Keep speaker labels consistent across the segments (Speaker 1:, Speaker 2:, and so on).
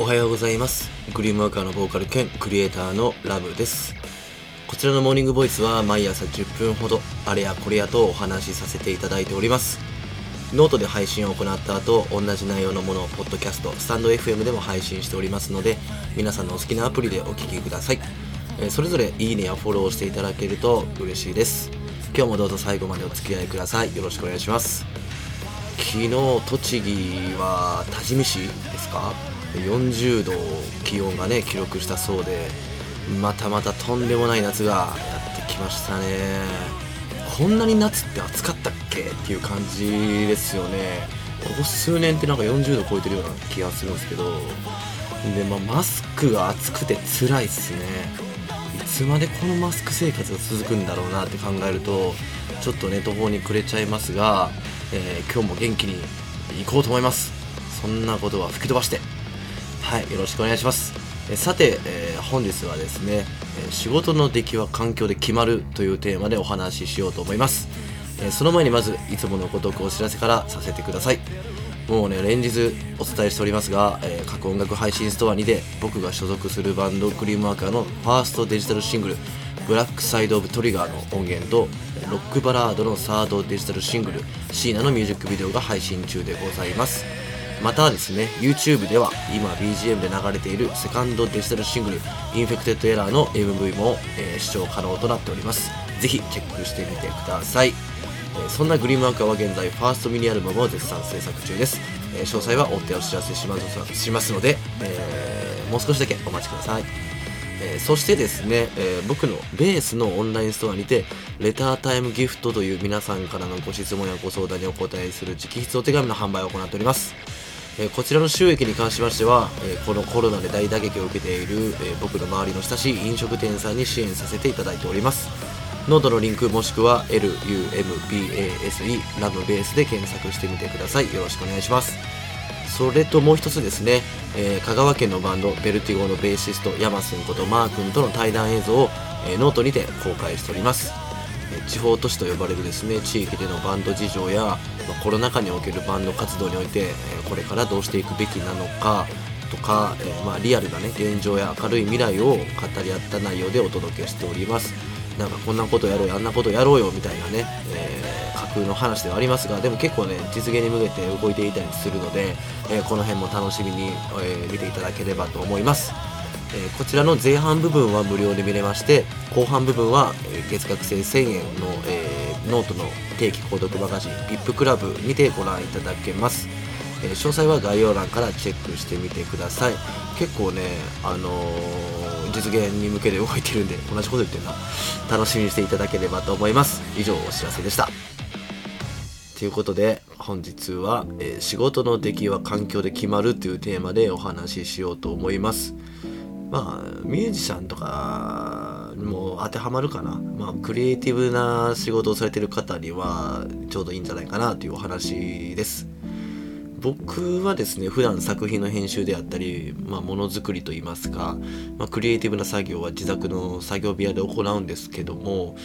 Speaker 1: おはようございます。グリームワーカーのボーカル兼クリエイターのラブです。こちらのモーニングボイスは毎朝10分ほどあれやこれやとお話しさせていただいております。ノートで配信を行った後同じ内容のものをポッドキャストスタンド FM でも配信しておりますので皆さんのお好きなアプリでお聴きください。それぞれいいねやフォローしていただけると嬉しいです。今日もどうぞ最後までお付き合いください。よろしくお願いします。昨日栃木は多治見市ですか？40度気温がね記録したそうでまたまたとんでもない夏がやってきましたね。こんなに夏って暑かったっけっていう感じですよね。ここ数年ってなんか40度超えてるような気がするんですけどで、まあ、マスクが暑くて辛いっすね。いつまでこのマスク生活が続くんだろうなって考えるとちょっとね途方に暮れちゃいますが、えー今日も元気に行こうと思います。そんなことは吹き飛ばして。はいよろしくお願いします。えさて、えー本日はですねえ仕事の出来は環境で決まるというテーマでお話ししようと思います。えその前にまずいつものごとくお知らせからさせてください。もうね連日お伝えしておりますが、えー各音楽配信ストアにて僕が所属するバンドクリームワーカーのファーストデジタルシングル「ブラックサイド・オブ・トリガー」の音源とロックバラードのサードデジタルシングル「シーナ」のミュージックビデオが配信中でございます。またですね YouTube では今 BGM で流れているセカンドデジタルシングル「 Infected Error の MV も、えー視聴可能となっております。ぜひチェックしてみてください。えーそんなグリームワーカーは現在ファーストミニアルバムを絶賛制作中です、えー詳細は追ってお知らせしますしますので、えーもう少しだけお待ちください、えそしてですね、え僕のベースのオンラインストアにてレタータイムギフトという皆さんからのご質問やご相談にお答えする直筆お手紙の販売を行っております。えこちらの収益に関しましては、えこのコロナで大打撃を受けている、え僕の周りの親しい飲食店さんに支援させていただいております。ノートのリンクもしくは LUMBASE ラブベースで検索してみてください。よろしくお願いします。それともう一つですね、えー香川県のバンドベルティゴのベーシストヤマスンことマー君との対談映像を、えーノートにて公開しております。地方都市と呼ばれるですね地域でのバンド事情や、まあコロナ禍におけるバンド活動において、えこれからどうしていくべきなのかとか、えまあ、リアルなね現状や明るい未来を語り合った内容でお届けしております。なんかこんなことやろうよあんなことやろうよみたいなね、えー架空の話ではありますがでも結構ね実現に向けて動いていたりするので、えーこの辺も楽しみに、えー見ていただければと思います。えこちらの前半部分は無料で見れまして後半部分は、え月額制1000円の、えーノートの定期購読マガジン VIP クラブにてご覧いただけます、えー詳細は概要欄からチェックしてみてください。結構ねあのー実現に向けて動いてるんで同じこと言ってるな。楽しみにしていただければと思います。以上お知らせでした。ということで本日は、えー仕事の出来は環境で決まるというテーマでお話ししようと思います。まあミュージシャンとかにも当てはまるかな。まあクリエイティブな仕事をされてる方にはちょうどいいんじゃないかなというお話です。僕はですね普段作品の編集であったり、まあ、ものづくりといいますか、まあ、クリエイティブな作業は自宅の作業部屋で行うんですけども、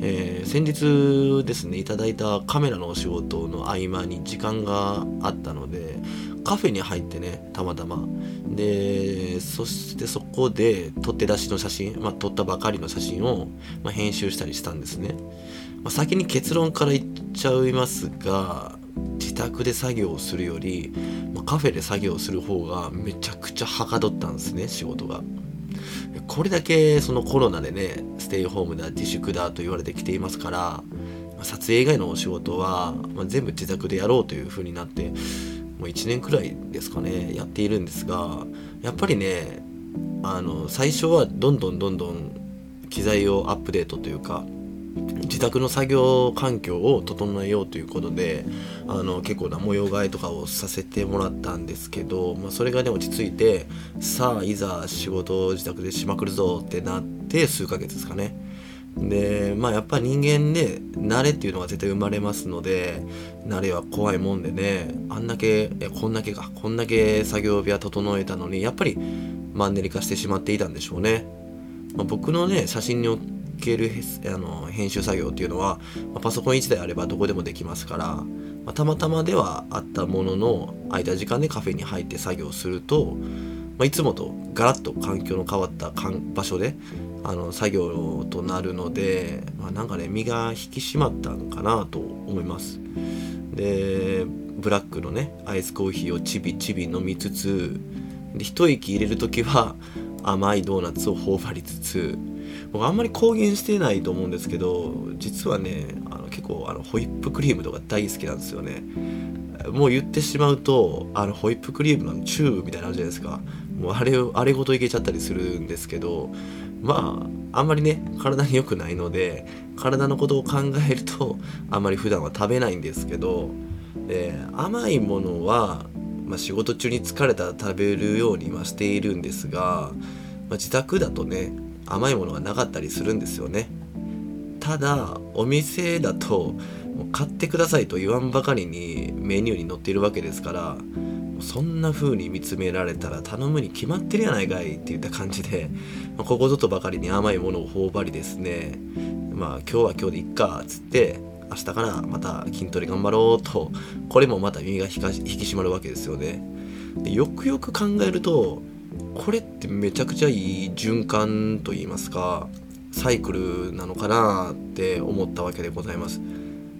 Speaker 1: えー先日ですねいただいたカメラのお仕事の合間に時間があったのでカフェに入ってねたまたま。でそしてそこで撮って出しの写真、まあ、撮ったばかりの写真を、まあ、編集したりしたんですね、まあ、先に結論から言っちゃいますが自宅で作業をするより、まあカフェで作業する方がめちゃくちゃはかどったんですね仕事が。これだけそのコロナでねステイホームだ自粛だと言われてきていますから撮影以外のお仕事は、まあ全部自宅でやろうという風になってもう1年くらいですかねやっているんですがやっぱりねあの最初はどんどんどんどん機材をアップデートというか自宅の作業環境を整えようということであの結構な模様替えとかをさせてもらったんですけど、まあ、それがね落ち着いてさあいざ仕事を自宅でしまくるぞってなって数ヶ月ですかね。でまあやっぱ人間ね慣れっていうのは絶対生まれますので慣れは怖いもんでねあんだけこんだけかこんだけ作業部屋整えたのにやっぱりマンネリ化してしまっていたんでしょうね、まあ、僕のね写真におけるあの編集作業っていうのは、まあパソコン1台あればどこでもできますから、まあたまたまではあったものの空いた時間でカフェに入って作業すると、まあ、いつもとガラッと環境の変わった場所であの作業となるので、まあ、なんかね身が引き締まったのかなと思います。でブラックのねアイスコーヒーをちびちび飲みつつで一息入れる時は甘いドーナツを頬張りつつ僕あんまり公言してないと思うんですけど実はねあの結構あのホイップクリームとか大好きなんですよね。もう言ってしまうとあのホイップクリームのチューブみたいなのあるじゃないですか。もうあれあれごといけちゃったりするんですけどまああんまりね体に良くないので体のことを考えるとあんまり普段は食べないんですけど甘いものは、まあ、仕事中に疲れたら食べるようにはしているんですが、まあ、自宅だとね甘いものがなかったりするんですよね。ただお店だと買ってくださいと言わんばかりにメニューに載っているわけですからそんな風に見つめられたら頼むに決まってるやないかいって言った感じでここぞとばかりに甘いものを頬張りですねまあ今日は今日でいっかっつって明日からまた筋トレ頑張ろうとこれもまた耳が引き締まるわけですよね。でよくよく考えるとこれってめちゃくちゃいい循環といいますかサイクルなのかなって思ったわけでございます。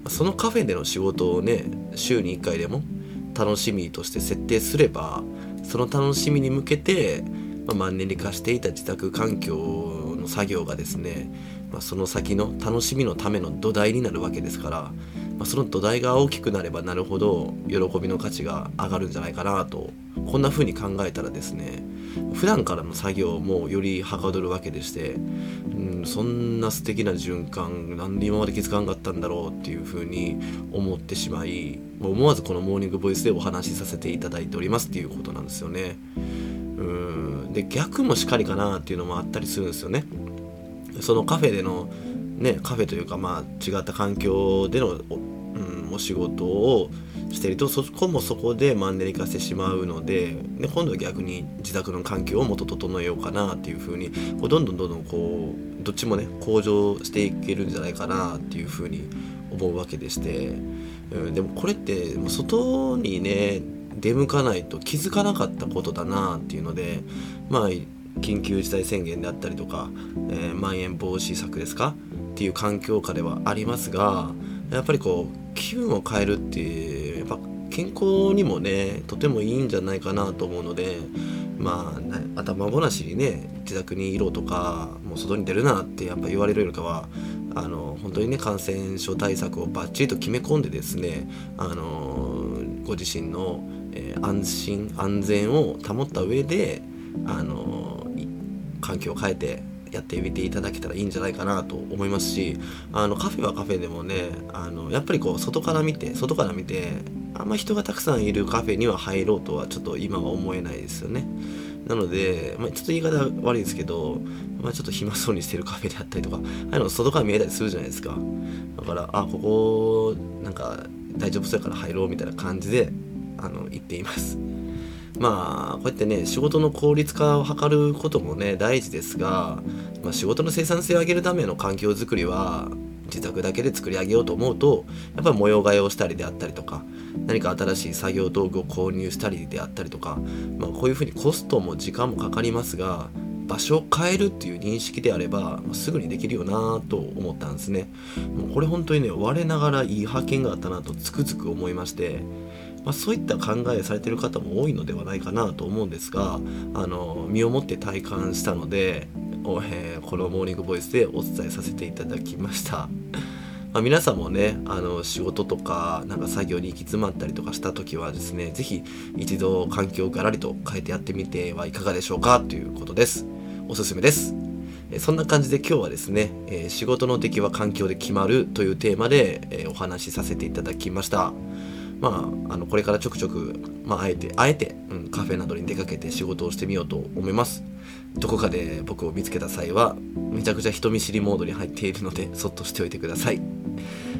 Speaker 1: そのカフェでの仕事をね週に1回でも楽しみとして設定すればその楽しみに向けて、まあ、マンネリ化していた自宅環境の作業がですね、まあ、その先の楽しみのための土台になるわけですから、まあ、その土台が大きくなればなるほど喜びの価値が上がるんじゃないかなとこんな風に考えたらですね普段からの作業もよりはかどるわけでして、うん、そんな素敵な循環なんで今まで気づかなかったんだろうっていう風に思ってしまい思わずこのモーニングボイスでお話しさせていただいておりますっていうことなんですよね。うんで逆もしかりかなっていうのもあったりするんですよね。そのカフェでのねカフェというかまあ違った環境でのお,、仕事をしてるとそこもそこでマンネリ化してしまうのでで今度は逆に自宅の環境をもっと整えようかなっていうふうにこうどんどんどんどんこうどっちもね向上していけるんじゃないかなっていうふうに思うわけでして、うん、でもこれって外にね出向かないと気づかなかったことだなっていうのでまあ緊急事態宣言であったりとか、えー、まん延防止策ですかっていう環境下ではありますがやっぱりこう気分を変えるっていうやっぱ健康にもねとてもいいんじゃないかなと思うのでまあ頭ごなしにね自宅にいろとかもう外に出るなってやっぱ言われるよりかはあの本当にね感染症対策をバッチリと決め込んでですねあのご自身の、えー、安心安全を保った上であの環境を変えてやってみていただけたらいいんじゃないかなと思いますしあのカフェはカフェでもねあのやっぱりこう外から見て外から見てあんま人がたくさんいるカフェには入ろうとはちょっと今は思えないですよね。なので、まあ、ちょっと言い方悪いですけど、まあ、ちょっと暇そうにしてるカフェであったりとか、ああいうの外から見えたりするじゃないですか。だから、あ、ここ、なんか大丈夫そうやから入ろうみたいな感じで、あの、言っています。まあ、こうやってね、仕事の効率化を図ることもね、大事ですが、まあ、仕事の生産性を上げるための環境づくりは、自宅だけで作り上げようと思うと、やっぱり模様替えをしたりであったりとか、何か新しい作業道具を購入したりであったりとか、まあ、こういうふうにコストも時間もかかりますが、場所を変えるっていう認識であれば、すぐにできるよなと思ったんですね。もうこれ本当にね、我ながらいい発見があったなとつくづく思いまして、まあ、そういった考えされてる方も多いのではないかなと思うんですがあの身をもって体感したので、えー、このモーニングボイスでお伝えさせていただきました。まあ、皆さんもねあの仕事とかなんか作業に行き詰まったりとかした時はですね是非一度環境をガラリと変えてやってみてはいかがでしょうかということです。おすすめです。そんな感じで今日はですね、えー、仕事の出来は環境で決まるというテーマで、えー、お話しさせていただきました。まあ、あのこれからちょくちょく、まあ、あえてあえて、うん、カフェなどに出かけて仕事をしてみようと思いますどこかで僕を見つけた際はめちゃくちゃ人見知りモードに入っているのでそっとしておいてください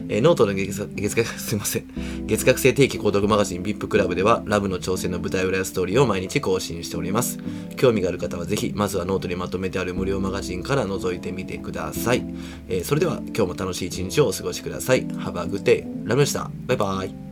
Speaker 1: えー、ノートの月月額、すいません。月額制定期購読マガジン VIP クラブでは、ラブの挑戦の舞台裏やストーリーを毎日更新しております。興味がある方はぜひ、まずはノートにまとめてある無料マガジンから覗いてみてください。えー、それでは、今日も楽しい一日をお過ごしください。Have a good day. ラブでした。バイバイ。